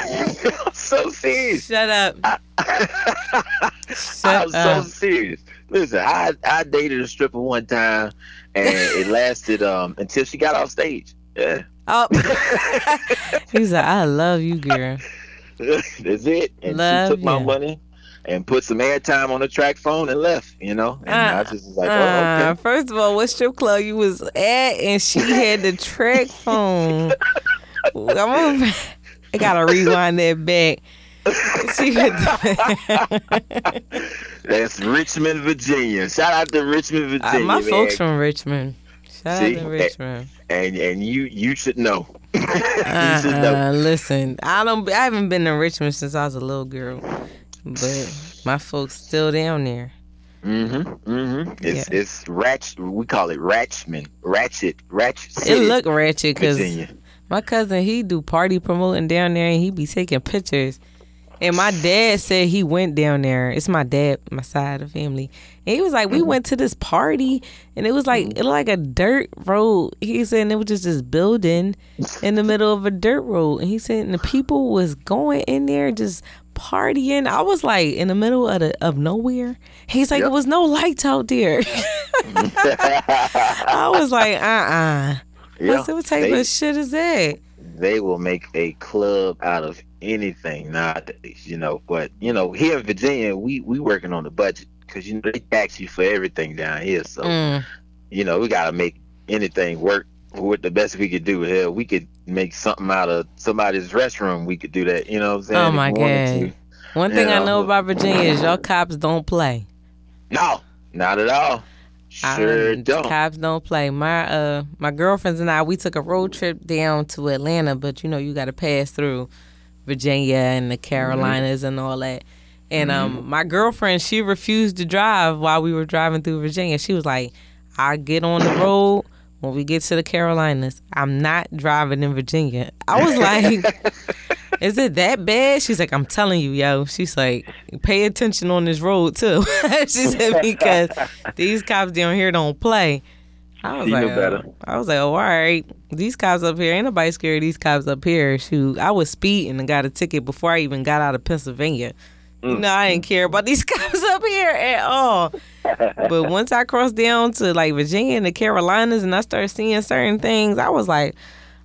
I'm so serious. Shut up. I, I'm so serious. Listen, I I dated a stripper one time, and it lasted um until she got off stage. Yeah. Oh. He's like, I love you, girl. That's it. And love she took you. my money and put some airtime on the track phone and left, you know. And uh, I just was like, uh, oh, okay. First of all, what strip club you was at? And she had the track phone? I gotta rewind that back. She had the, That's Richmond, Virginia. Shout out to Richmond, Virginia. Uh, my man. folks from Richmond. Shout See? out to Richmond. And and you you should know. you should know. Uh, listen, I don't. I haven't been to Richmond since I was a little girl but my folks still down there. Mm-hmm. Mm-hmm. It's yeah. it's ratchet. We call it ratchman, ratchet, ratchet. City, it look ratchet because my cousin he do party promoting down there and he be taking pictures. And my dad said he went down there. It's my dad, my side of the family. And he was like, we mm-hmm. went to this party, and it was like it like a dirt road. He said it was just this building in the middle of a dirt road. And he said and the people was going in there just partying. I was like in the middle of the, of nowhere. He's like, yep. there was no lights out there. I was like, uh uh yeah, what type they, of shit is that? They will make a club out of anything nowadays, you know. But you know, here in Virginia, we we working on the budget because you know they tax you for everything down here. So mm. you know, we gotta make anything work with the best we could do. Hell, we could make something out of somebody's restroom. We could do that. You know what I'm saying? Oh my god. One thing know. I know about Virginia is y'all cops don't play. No, not at all. Sure don't. Cops don't play. My uh my girlfriends and I we took a road trip down to Atlanta, but you know you got to pass through Virginia and the Carolinas mm-hmm. and all that. And um mm-hmm. my girlfriend she refused to drive while we were driving through Virginia. She was like, "I get on the road when we get to the Carolinas, I'm not driving in Virginia. I was like, is it that bad? She's like, I'm telling you, yo. She's like, pay attention on this road too. she said because these cops down here don't play. I was like, oh. I was like, oh, all right. These cops up here, ain't nobody scared of these cops up here. Shoot, I was speeding and got a ticket before I even got out of Pennsylvania. Mm. No, I didn't care about these cops up here at all. but once I crossed down to like Virginia and the Carolinas and I started seeing certain things, I was like,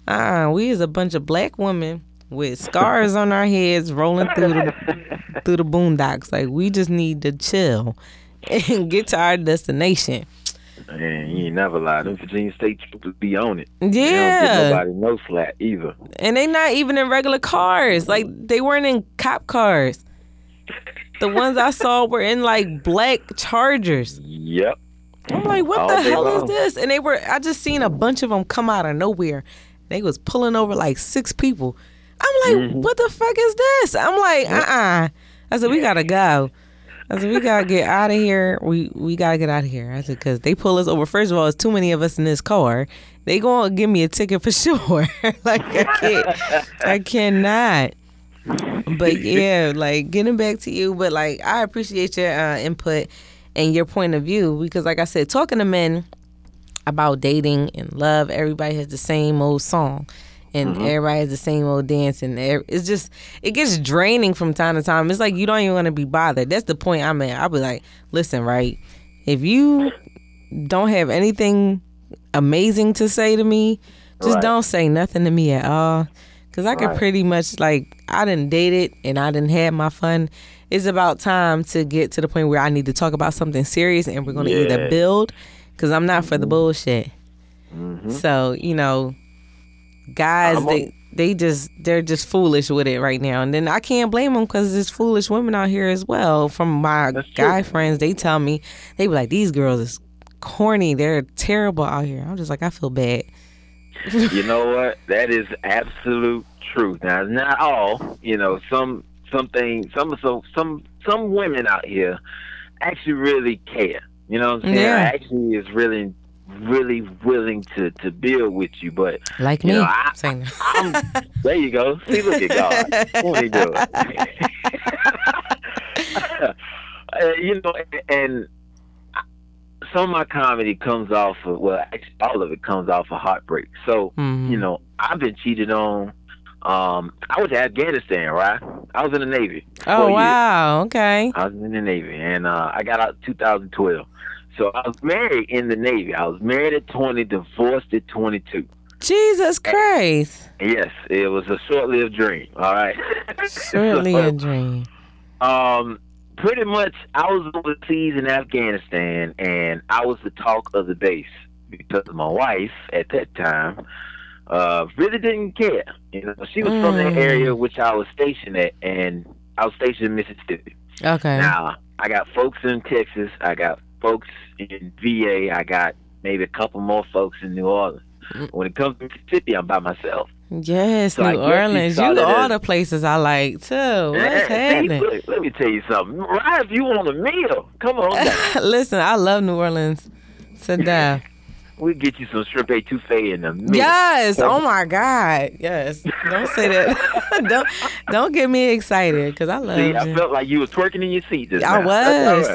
ah, we is a bunch of black women with scars on our heads rolling through the through the boondocks. Like we just need to chill and get to our destination. Man, you ain't never lied. Them Virginia State troopers be on it. Yeah. They don't get nobody no slack either. And they not even in regular cars. Like they weren't in cop cars. The ones I saw were in like black Chargers. Yep. I'm like, what All the hell long. is this? And they were, I just seen a bunch of them come out of nowhere. They was pulling over like six people. I'm like, mm-hmm. what the fuck is this? I'm like, uh uh-uh. uh I said, we gotta go. I said, we gotta get out of here. We we gotta get out of here. I said, because they pull us over. First of all, it's too many of us in this car. They gonna give me a ticket for sure. like I can't, I cannot but yeah, like getting back to you, but like I appreciate your uh, input, and your point of view because like I said, talking to men about dating and love, everybody has the same old song. And Mm-hmm. everybody has the same old dance, and it's just it gets draining from time to time. It's like you don't even want to be bothered. That's the point I'm at. I'll be like, listen, right? If you don't have anything amazing to say to me, just Right. don't say nothing to me at all. Cause I could Right. pretty much like I didn't date it and I didn't have my fun. It's about time to get to the point where I need to talk about something serious and we're gonna either build. Cause I'm not for the bullshit. Mhm. So you know, guys, I'm they they just they're just foolish with it right now, and then I can't blame them because there's foolish women out here as well. From my That's true. guy friends, they tell me they be like, these girls is corny. They're terrible out here. I'm just like, I feel bad. you know what? That is absolute truth. Now, not all. You know, some something, some some some some women out here actually really care. You know what I'm saying? Yeah. Actually, is really really willing to to build with you. But Like You me. know, I- saying I'm there. You go. See, look at God. What he doing? uh, you know, and some of my comedy comes off of well, actually, all of it comes off of heartbreak. So Mhm. you know, I've been cheated on. Um, I was in Afghanistan, right? I was in the Navy. Oh wow. Okay. I was in the Navy, and uh, I got out in 2012. So I was married in the Navy. I was married at 20, divorced at 22. Jesus Christ. Yes, it was a short-lived dream. All right. Certainly So, a dream. um, pretty much, I was overseas in Afghanistan, and I was the talk of the base because my wife at that time uh, really didn't care. You know, she was from Mm. the area which I was stationed at, and I was stationed in Mississippi. Okay. Now, I got folks in Texas. I got folks in VA. I got maybe a couple more folks in New Orleans. Mm. When it comes to Mississippi, I'm by myself. Yes, So New Orleans. You all the places I like too. What's happening? look, let me tell you something. Right, if you want a meal, come on. Listen, I love New Orleans Sit down. We'll get you some shrimp etouffee in a minute. Yes. Oh my God. Yes. Don't say that. don't don't get me excited because I love See, I felt like you was twerking in your seat just I now. Was.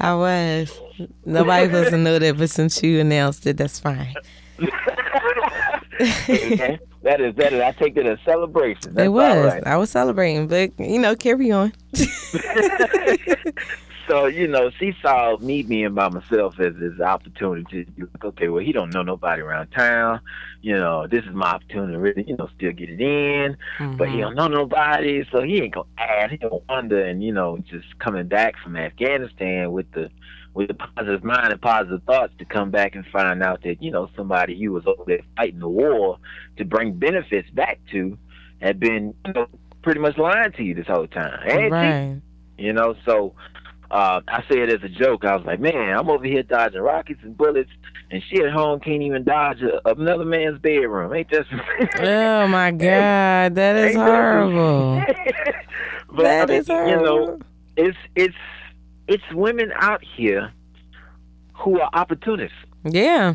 I was. Nobody supposed to know that, but since you announced it, that's fine. Okay? That is that is. I take it as celebration. That's it was. right. I was celebrating, but you know, carry on. so you know, she saw me being by myself as this opportunity to be like, okay, well, he don't know nobody around town. You know, this is my opportunity to really, you know, still get it in. But he Mhm. don't know nobody, so he ain't gonna ask. He gonna wonder, and you know, just coming back from Afghanistan with the with the positive mind and positive thoughts to come back and find out that you know somebody he was over there fighting the war to bring benefits back to had been you know pretty much lying to you this whole time. Right. You know, so uh, I say it as a joke. I was like, man, I'm over here dodging rockets and bullets, and she at home can't even dodge a, another man's bedroom. Ain't that? Oh my God, that is horrible. but That I mean, is you know, it's it's it's women out here who are opportunists. Yeah.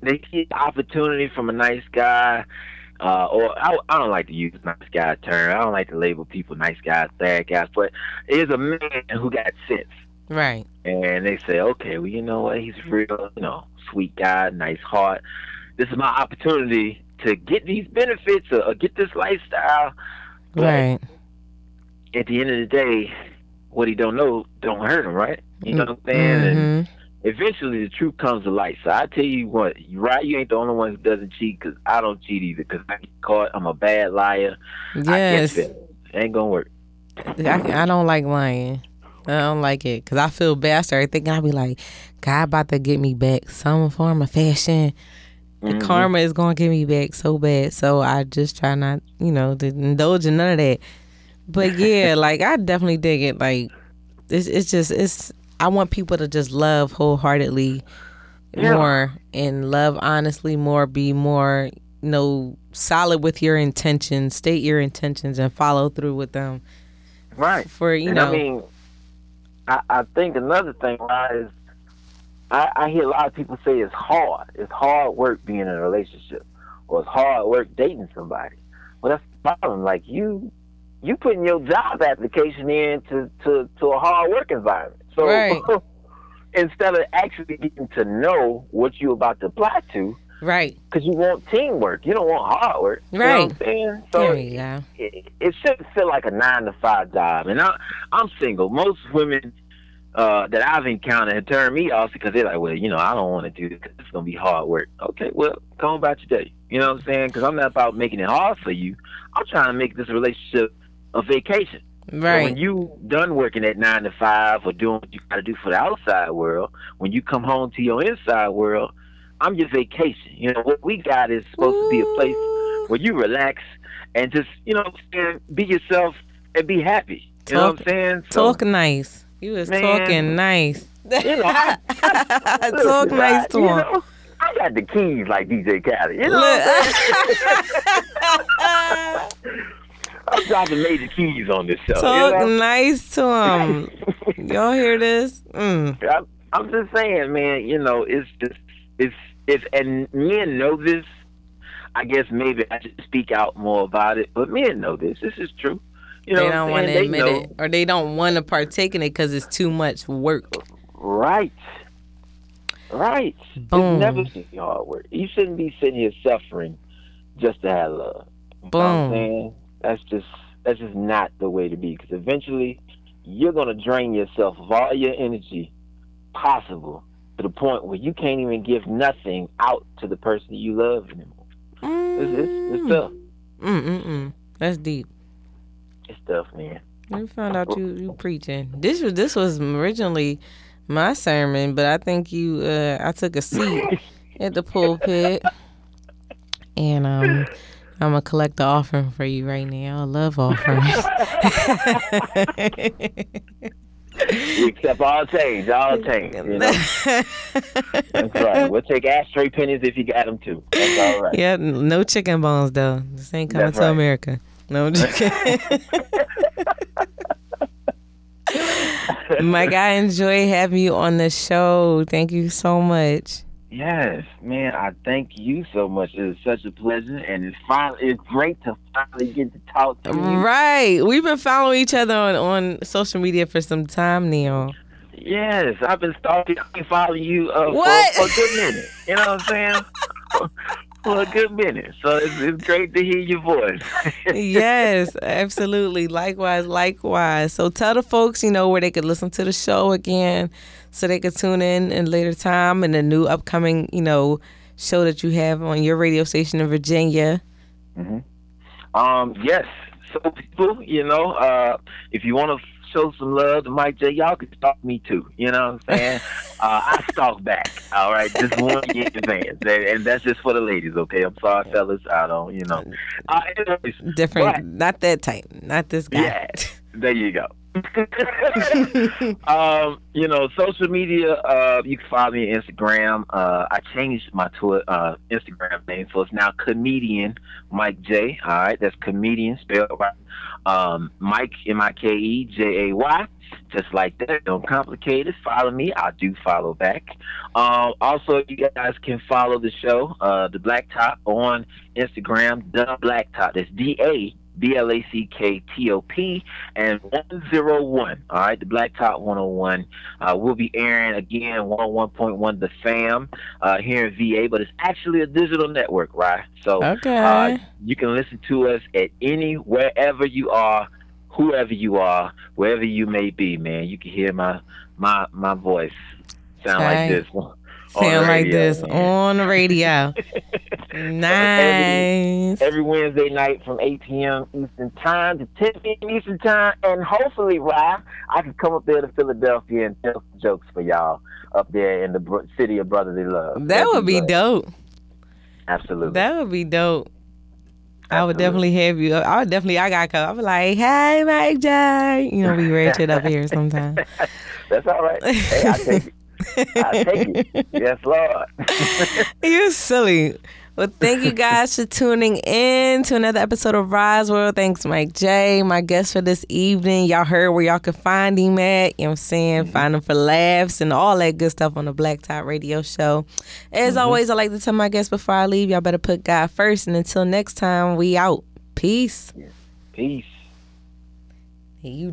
They see the opportunity from a nice guy. Uh, or I, I don't like to use nice guy term. I don't like to label people nice guys, bad guys. But is a man who got sense. Right. and they say, okay, well, you know what? He's real, you know, sweet guy, nice heart. This is my opportunity to get these benefits or, or get this lifestyle. But Right. at the end of the day, what he don't know don't hurt him, right? You know what I'm saying? And Mhm. Eventually, the truth comes to light. So I tell you what, right? You ain't the only one who doesn't cheat because I don't cheat either because I get caught. I'm a bad liar. Yes. I get it. Ain't gonna work. I, I don't like lying. I don't like it because I feel bad. I started thinking I'd be like, God about to get me back some form of fashion. The Mhm. karma is gonna get me back so bad. So I just try not, you know, to indulge in none of that. But yeah, like I definitely dig it. Like it's it's just it's I want people to just love wholeheartedly Yeah. more and love honestly more, be more, you know, solid with your intentions, state your intentions and follow through with them. Right. For you and know I mean, I, I think another thing right, is I, I hear a lot of people say it's hard. It's hard work being in a relationship, or it's hard work dating somebody. Well, that's the problem. Like you, you putting your job application in to, to, to a hard work environment. So Right. instead of actually getting to know what you're about to apply to, Right. because you want teamwork, you don't want hard work. You know what I'm Right. saying? So There you go. it, it shouldn't feel like a nine to five job. And I, I'm single. Most women uh, that I've encountered have turned me off because they're like, well, you know, I don't want to do this 'cause it's going to be hard work. Okay, well, come about your day. You know what I'm saying? Because I'm not about making it hard for you. I'm trying to make this relationship a vacation. So when you done working at nine to five or doing what you got to do for the outside world, when you come home to your inside world, I'm your vacation. You know what we got is supposed to be a place where you relax and just you know be yourself and be happy. You know what I'm saying? So, Talk nice. You was Man. talking nice. You know, I- Talk listen, nice to him. know, I got the keys like DJ Khaled. You know I'm? Dropping major keys on this show. Talk you know? nice to him. Y'all hear this? Mm. I'm, I'm just saying, man. You know, it's just it's it's and men know this. I guess maybe I should speak out more about it, but men know this. This is true. You know, they don't want to admit know. it, or they don't want to partake in it because it's too much work. Right. Right. Boom. It's never should be hard work. You shouldn't be sitting here suffering just to have love. You know what I'm Boom. That's just that's just not the way to be. Because eventually, you're gonna drain yourself of all your energy possible to the point where you can't even give nothing out to the person you love anymore. It's, it's, it's tough. Mm mm mm. That's deep. It's tough, man. We found out you you preaching. This was this was originally my sermon, but I think you uh I took a seat at the pulpit, and um I'm gonna collect the offering for you right now. I love offerings. We accept all change, all change. You know? That's right. We'll take ashtray pennies if you got them too. That's all right. yeah, no chicken bones though. This ain't coming That's to right. America. No chicken. Mike, I enjoy having you on the show. Thank you so much. Yes, man. I thank you so much. It is such a pleasure, and it's finally it's great to finally get to talk to you. Right. We've been following each other on, on social media for some time now. Yes, I've been stalking, I've been following you uh, For, for a good minute. You know what I'm saying? for a good minute. So it's, it's great to hear your voice. yes, absolutely. Likewise, likewise. So tell the folks, you know, where they could listen to the show again so they could tune in in later time and the new upcoming, you know, show that you have on your radio station in Virginia. Um, yes. So people, you know, uh, if you want to show some love to Mike Jay, y'all can stalk me too. You know what I'm saying? uh, I stalk back. All right, just one year in advance, and, and that's just for the ladies. Okay, I'm sorry, fellas. I don't, you know. Uh, anyways, Different, Right. not that type, not this guy. Yeah, there you go. um, you know, social media. Uh, you can follow me on Instagram. Uh, I changed my Twitter, uh, Instagram name, so it's now comedian Mike Jay. All right, that's comedian spelled right. Um, Mike M I K E J A Y. Just like that. Don't complicate it. Follow me. I do follow back. Um, also, you guys can follow the show, uh, the Black Top, on Instagram. The Black Top. That's D A B L A C K T O P and 101. All right, the Black Top 101. Uh, we'll be airing again 101.1 The Fam uh, here in VA, but it's actually a digital network, right? So Okay. uh, you can listen to us at any wherever you are, whoever you are, wherever you may be, man. You can hear my my my voice sound Okay. like this. on Sound like this man. on the radio. nice. every Wednesday night from 8 p.m. Eastern Time to 10 p.m. Eastern Time. And hopefully, Ryan, I can come up there to Philadelphia and tell some jokes for y'all up there in the city of brotherly love. That That'd would be dope. Absolutely. That would be dope. I would Absolutely. definitely have you. I would definitely. I got be like, "Hey, Mike Jay." You know, we ratchet up here sometimes. That's all right. Hey, I take it. I take it. Yes, Lord. You're silly. Well, thank you guys for tuning in to another episode of Ry's World. Thanks, Mike Jay, my guest for this evening. Y'all heard where y'all can find him at. You know what I'm saying? Mm-hmm. Find him for laughs and all that good stuff on the Black Top Radio Show. As mm-hmm. always, I like to tell my guests before I leave, y'all better put God first. And until next time, we out. Peace. Peace. You